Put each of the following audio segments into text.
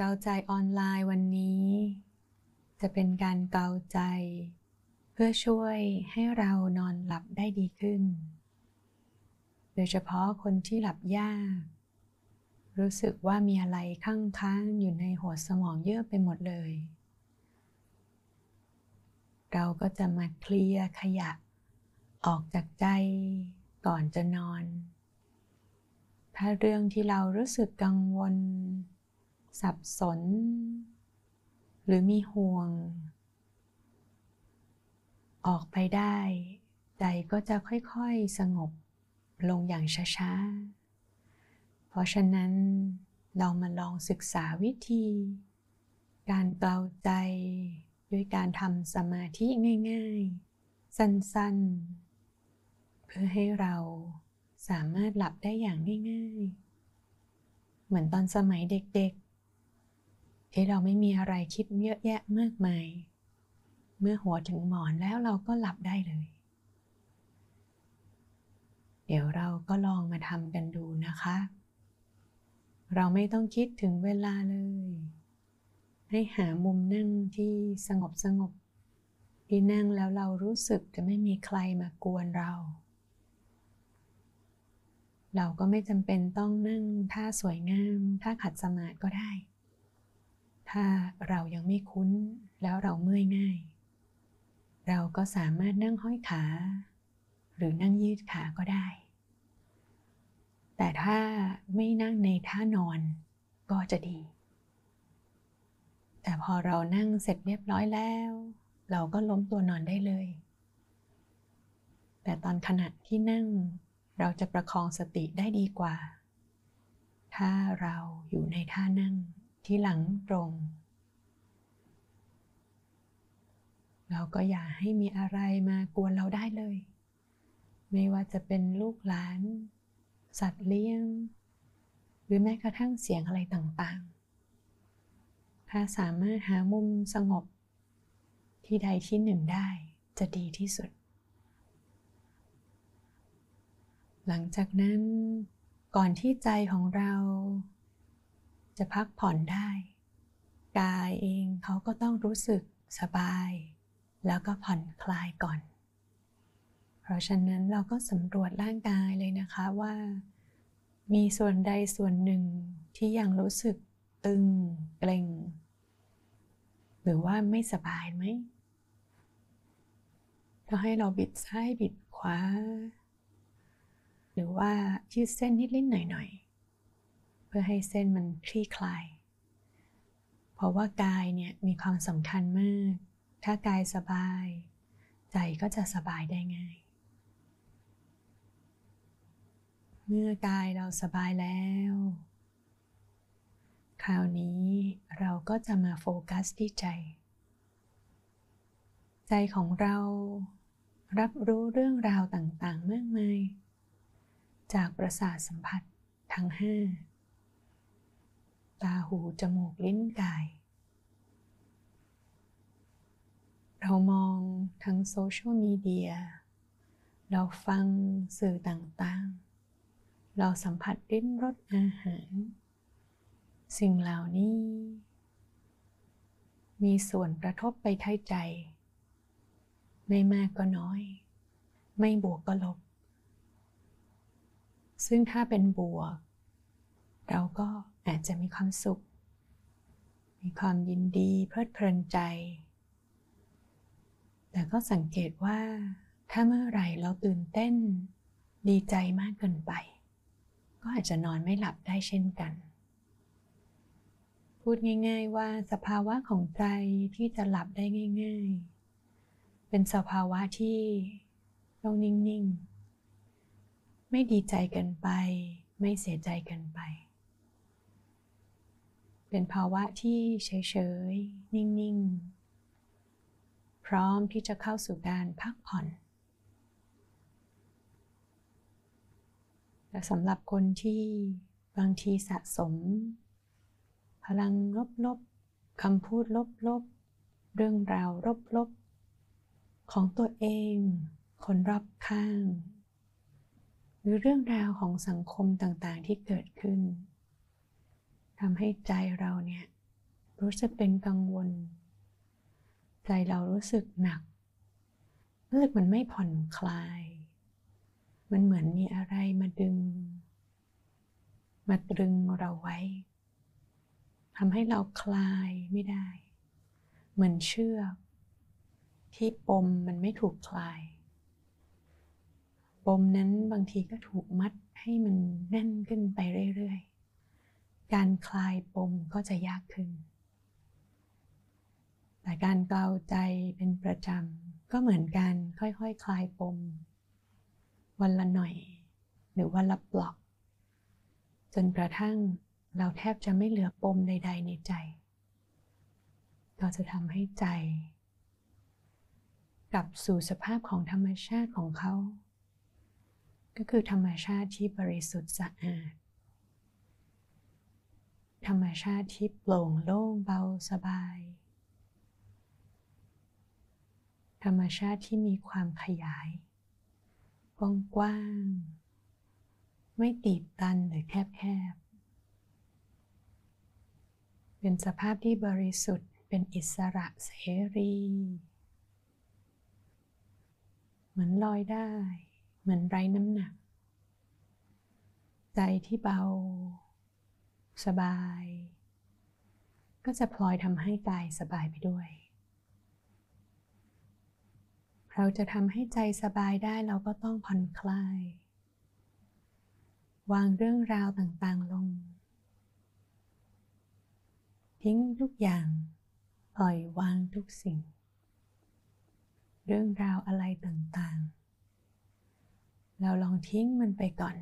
เกาใจออนไลน์วันนี้ จะเป็นการเกาใจ เพื่อช่วยให้เรานอนหลับได้ดีขึ้น โดยเฉพาะคนที่หลับยาก รู้สึกว่ามีอะไรข้างค้างอยู่ในหัวสมองเยอะไปหมดเลย เราก็จะมาเคลียร์ขยะ ออกจากใจก่อนจะนอน ถ้าเรื่องที่เรารู้สึกกังวล สับสน หรือมีห่วง ออกไปได้ ใจก็จะค่อยๆสงบลงอย่างช้าๆ เพราะฉะนั้นเรามาลองศึกษาวิธี การเกลาใจด้วยการทำสมาธิง่ายๆ สั้นๆ เพื่อให้เราสามารถหลับได้อย่างง่ายๆ เหมือนตอนสมัยเด็กๆ ที่เราไม่มีอะไรคิดเยอะแยะมากมาย เมื่อหัวถึงหมอนแล้วเราก็หลับได้เลย เดี๋ยวเราก็ลองมาทำกันดูนะคะ เราไม่ต้องคิดถึงเวลาเลย ให้หามุมนั่งที่สงบสงบที่นั่งแล้วเรารู้สึกจะไม่มีใครมากวนเรา เราก็ไม่จำเป็นต้องนั่งท่าสวยงามท่าขัดสมาธิก็ได้ ถ้าเรายังไม่คุ้นแล้วเราเมื่อยง่าย เราก็สามารถนั่งห้อยขา หรือนั่งยืดขาก็ได้ แต่ถ้าไม่นั่งในท่านอนก็จะดี แต่พอเรานั่งเสร็จเรียบร้อยแล้ว เราก็ล้มตัวนอนได้เลย แต่ตอนขณะที่นั่งเราจะประคองสติได้ดีกว่า ถ้าเราอยู่ในท่านั่ง ที่หลังตรง เราก็อย่าให้มีอะไรมากวนเราได้เลย ไม่ว่าจะเป็นลูกหลาน สัตว์เลี้ยง หรือแม้กระทั่งเสียงอะไรต่างๆ ถ้าสามารถหามุมสงบ ที่ใดที่หนึ่งได้จะดีที่สุด หลังจากนั้นก่อนที่ใจของเรา จะพักผ่อนได้ กายเองเขาก็ต้องรู้สึกสบาย แล้วก็ผ่อนคลายก่อน เพราะฉะนั้นเราก็สำรวจร่างกายเลยนะคะว่า มีส่วนใดส่วนหนึ่งที่ยังรู้สึกตึงเกร็ง หรือว่าไม่สบายไหมก็ให้เราบิดซ้ายบิดขวา หรือว่ายืดเส้นนิดๆหน่อยๆ เพื่อให้เส้นมันคลี่คลาย เพราะว่ากายเนี่ยมีความสำคัญมาก ถ้ากายสบาย ใจก็จะสบายได้ง่าย เมื่อกายเราสบายแล้ว คราวนี้เราก็จะมาโฟกัสที่ใจ ใจของเรารับรู้เรื่องราวต่างๆ มากมาย จากประสาทสัมผัสทั้งห้า ตาหูจมูกลิ้นกาย เรามองทั้งโซเชียลมีเดีย เราฟังสื่อต่างๆ เราสัมผัสลิ้นรสอาหาร สิ่งเหล่านี้ มีส่วนกระทบไปท้ายใจ ไม่มากก็น้อย ไม่บวกก็ลบ ซึ่งถ้าเป็นบวก เราก็ อาจจะมีความสุข มีความยินดีเพลิดเพลินใจ แต่ก็สังเกตว่า ถ้าเมื่อไหร่เราตื่นเต้น ดีใจมากเกินไป ก็อาจจะนอนไม่หลับได้เช่นกัน พูดง่าย ๆ ว่าสภาวะของใจที่จะหลับได้ง่าย ๆ เป็นสภาวะที่ต้องนิ่ง ๆ ไม่ดีใจเกินไป ไม่เสียใจเกินไป เป็นภาวะที่เฉยๆ นิ่งๆ พร้อมที่จะเข้าสู่การพักผ่อนและสำหรับคนที่บางทีสะสม พลังลบๆคำพูดลบๆ เรื่องราวลบๆ ของตัวเอง คนรอบข้าง หรือเรื่องราวของสังคมต่างๆที่เกิดขึ้น ทำให้ใจเราเนี่ยรู้สึกเป็นกังวล ใจเรารู้สึกหนัก รู้สึกมันไม่ผ่อนคลาย มันเหมือนมีอะไรมาดึง มาตรึงเราไว้ทำให้เราคลายไม่ได้ เหมือนเชือกที่ปมมันไม่ถูกคลาย ปมนั้นบางทีก็ถูกมัดให้มันแน่นขึ้นไปเรื่อยๆ การคลายปมก็จะยากขึ้น แต่การเกลาใจเป็นประจำ ก็เหมือนการค่อยๆคคลายปม วันละหน่อย หรือวันละปลอก จนกระทั่งเราแทบจะไม่เหลือปมใด ๆ ในใจก็จะทำให้ใจ กลับสู่สภาพของธรรมชาติของเขา ก็คือธรรมชาติที่บริสุทธิ์สะอาด ธรรมชาติที่โปร่งโล่งเบาสบาย ธรรมชาติที่มีความขยายกว้างๆไม่ตีบตันหรือแคบๆ เป็นสภาพที่บริสุทธิ์เป็นอิสระเสรี เหมือนลอยได้ เหมือนไร้น้ำหนัก ใจที่เบา สบาย ก็จะพลอยทำให้กายสบายไปด้วย เราจะทำให้ใจสบายได้เราก็ต้องผ่อนคลาย วางเรื่องราวต่างๆลง ทิ้งทุกอย่างปล่อยวางทุกสิ่ง เรื่องราวอะไรต่างๆ เราลองทิ้งมันไปก่อน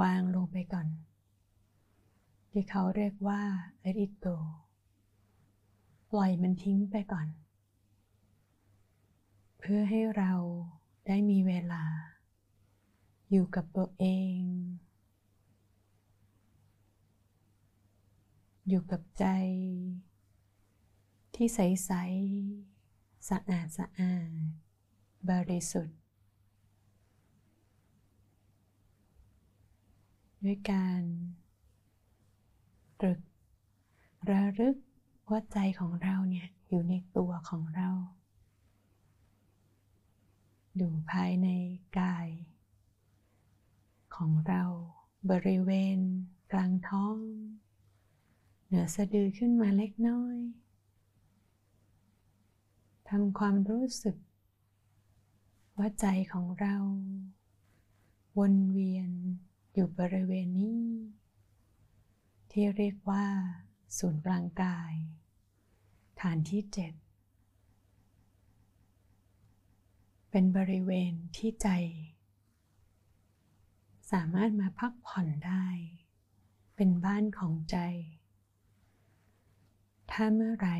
วางลงไปก่อน ที่เขาเรียกว่า let it go ปล่อยมันทิ้งไปก่อน เพื่อให้เราได้มีเวลา อยู่กับตัวเอง อยู่กับใจ ที่ใสๆสะอาดสะอาดบริสุทธิ์ ด้วยการ ตรึก ระลึกว่าใจของเราเนี่ยอยู่ในตัวของเรา อยู่ภายในกาย ของเราบริเวณ กลางท้อง เหนือสะดือขึ้นมาเล็กน้อยทำความรู้สึก ว่าใจของเรา วนเวียนอยู่บริเวณนี้ ที่เรียกว่า ศูนย์กลางกาย ฐานที่เจ็ดเป็นบริเวณที่ใจ สามารถมาพักผ่อนได้ เป็นบ้านของใจ ถ้าเมื่อไร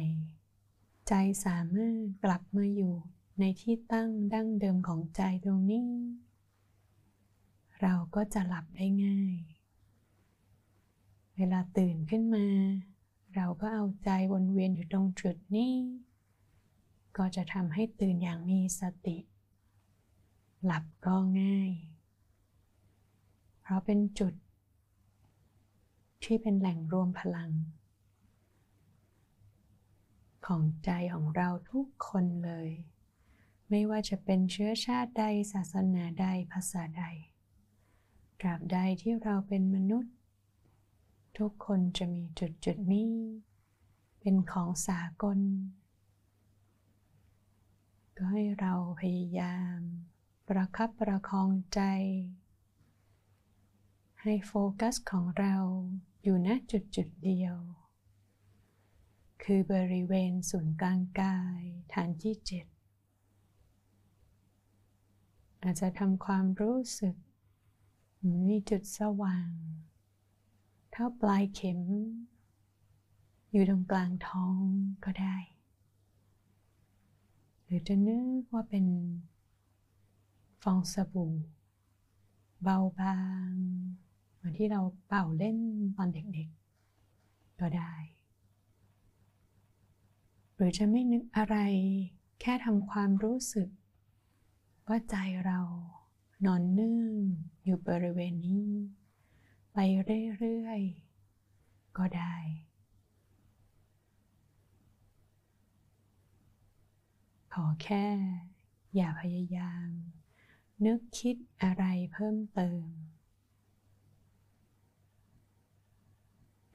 ใจสามารถกลับมาอยู่ในที่ตั้งดั้งเดิมของใจตรงนี้ เราก็จะหลับได้ง่าย วลาตื่นขึ้นมา เราก็เอาใจวนเวียนอยู่ตรงจุดนี้ ก็จะทำให้ตื่นอย่างมีสติ หลับก็ง่าย เพราะเป็นจุด ที่เป็นแหล่งรวมพลัง ของใจของเราทุกคนเลย ไม่ว่าจะเป็นเชื้อชาติใดศาสนาใดภาษาใดตราบใดที่เราเป็นมนุษย์ ทุกคนจะมีจุดจุดนี้ เป็นของสากล ก็ให้เราพยายาม ประคับประคองใจ ให้โฟกัสของเราอยู่ณจุดจุดเดียว คือบริเวณศูนย์กลางกายฐานที่เจ็ดอาจจะทำความรู้สึกมีจุดสว่าง เท่าปลายเข็ม อยู่ตรงกลางท้องก็ได้ หรือจะนึกว่าเป็นฟองสบู่เบาบางเหมือนที่เราเป่าเล่นตอนเด็กๆ ก็ได้ หรือจะไม่นึกอะไรแค่ทำความรู้สึก ว่าใจเรานอนเนื่องอยู่บริเวณนี้ ไปเรื่อยๆ ก็ได้ ขอแค่ อย่าพยายาม นึกคิดอะไรเพิ่มเติม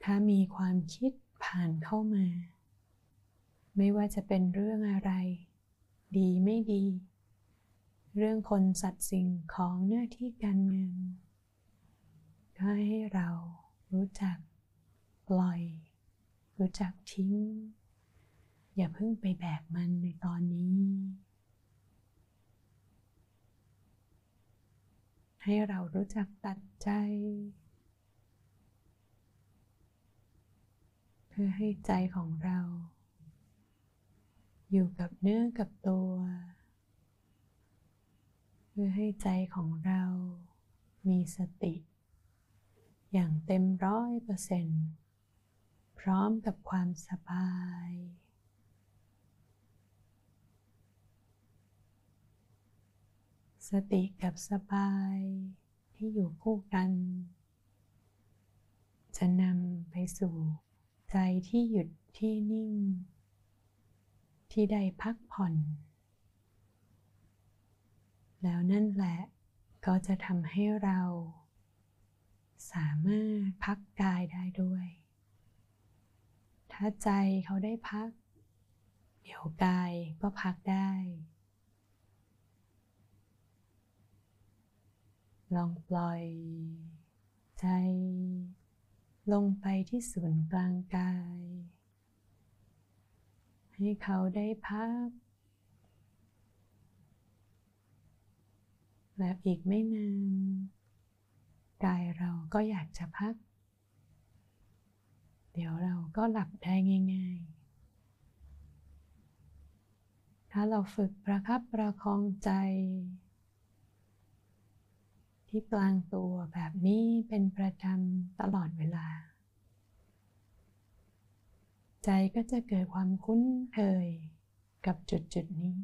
ถ้ามีความคิดผ่านเข้ามา ไม่ว่าจะเป็นเรื่องอะไร ดีไม่ดี เรื่องคนสัตว์สิ่งของหน้าที่การงาน ก็ให้เรารู้จักปล่อย รู้จักทิ้ง อย่าเพิ่งไปแบกมันในตอนนี้ ให้เรารู้จักตัดใจ เพื่อให้ใจของเรา อยู่กับเนื้อกับตัว เพื่อให้ใจของเรามีสติ อย่างเต็มร้อยเปอร์เซ็นต์พร้อมกับความสบาย สติกับสบายที่อยู่คู่กัน จะนำไปสู่ใจที่หยุดที่นิ่ง ที่ได้พักผ่อน แล้วนั่นแหละก็จะทำให้เรา สามารถพักกายได้ด้วย ถ้าใจเขาได้พัก เดี๋ยวกายก็พักได้ ลองปล่อย ใจ ลงไปที่ศูนย์กลางกาย ให้เขาได้พักแล้วอีกไม่นาน กายเราก็อยากจะพัก เดี๋ยวเราก็หลับได้ง่าย ๆ ถ้าเราฝึกประคับประคองใจ ที่กลางตัวแบบนี้เป็นประจำตลอดเวลา ใจก็จะเกิดความคุ้นเคยกับจุดจุดนี้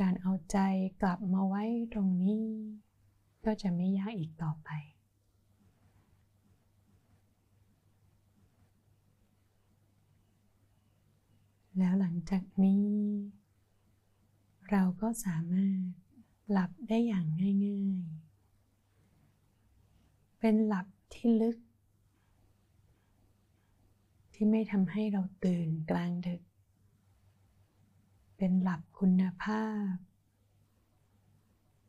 การเอาใจกลับมาไว้ตรงนี้ ก็จะไม่ยากอีกต่อไป แล้วหลังจากนี้ เราก็สามารถหลับได้อย่างง่าย ๆ เป็นหลับที่ลึก ที่ไม่ทำให้เราตื่นกลางดึก เป็นหลับคุณภาพ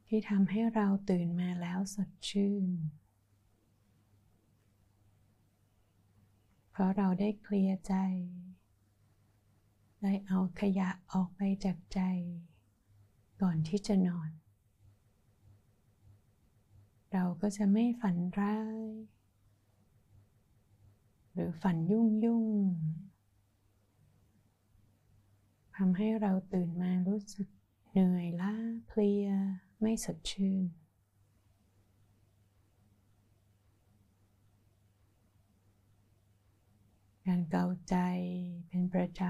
ที่ทำให้เราตื่นมาแล้วสดชื่น เพราะเราได้เคลียร์ใจ ได้เอาขยะออกไปจากใจ ก่อนที่จะนอน เราก็จะไม่ฝันร้าย หรือฝันยุ่งยุ่งทำให้เราตื่นมารู้สึกเหนื่อยล้าเพลีย ไม่สดชื่น การเกาใจเป็นประจ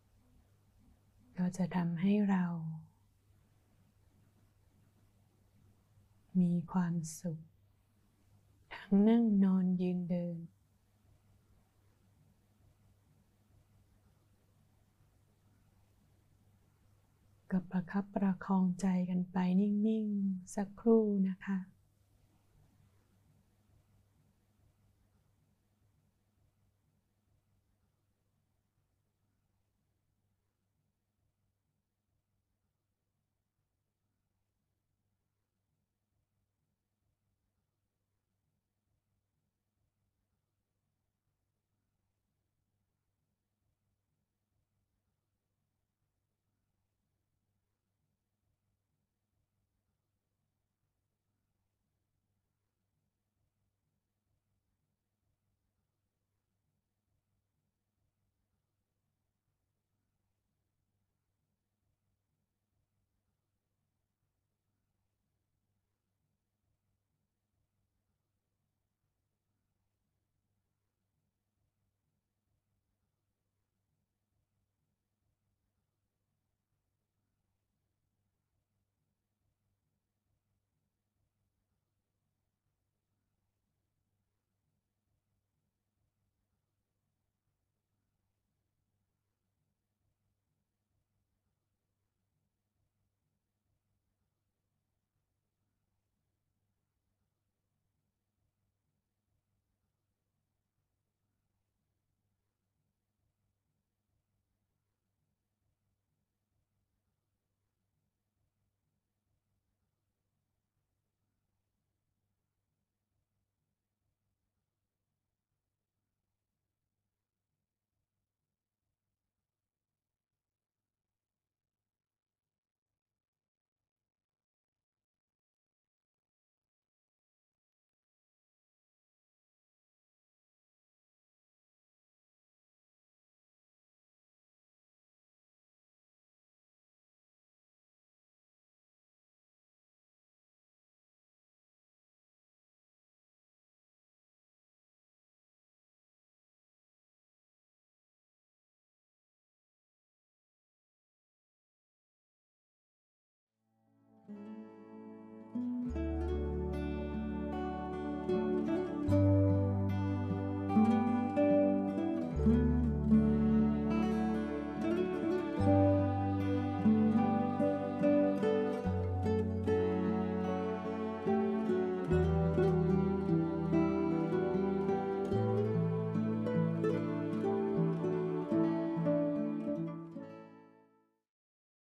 ำ ก็จะทำให้เรา มีความสุข ทั้งนั่งนอนยืนเดิน ก็ประคับประคองใจกันไปนิ่ง ๆ สักครู่นะคะ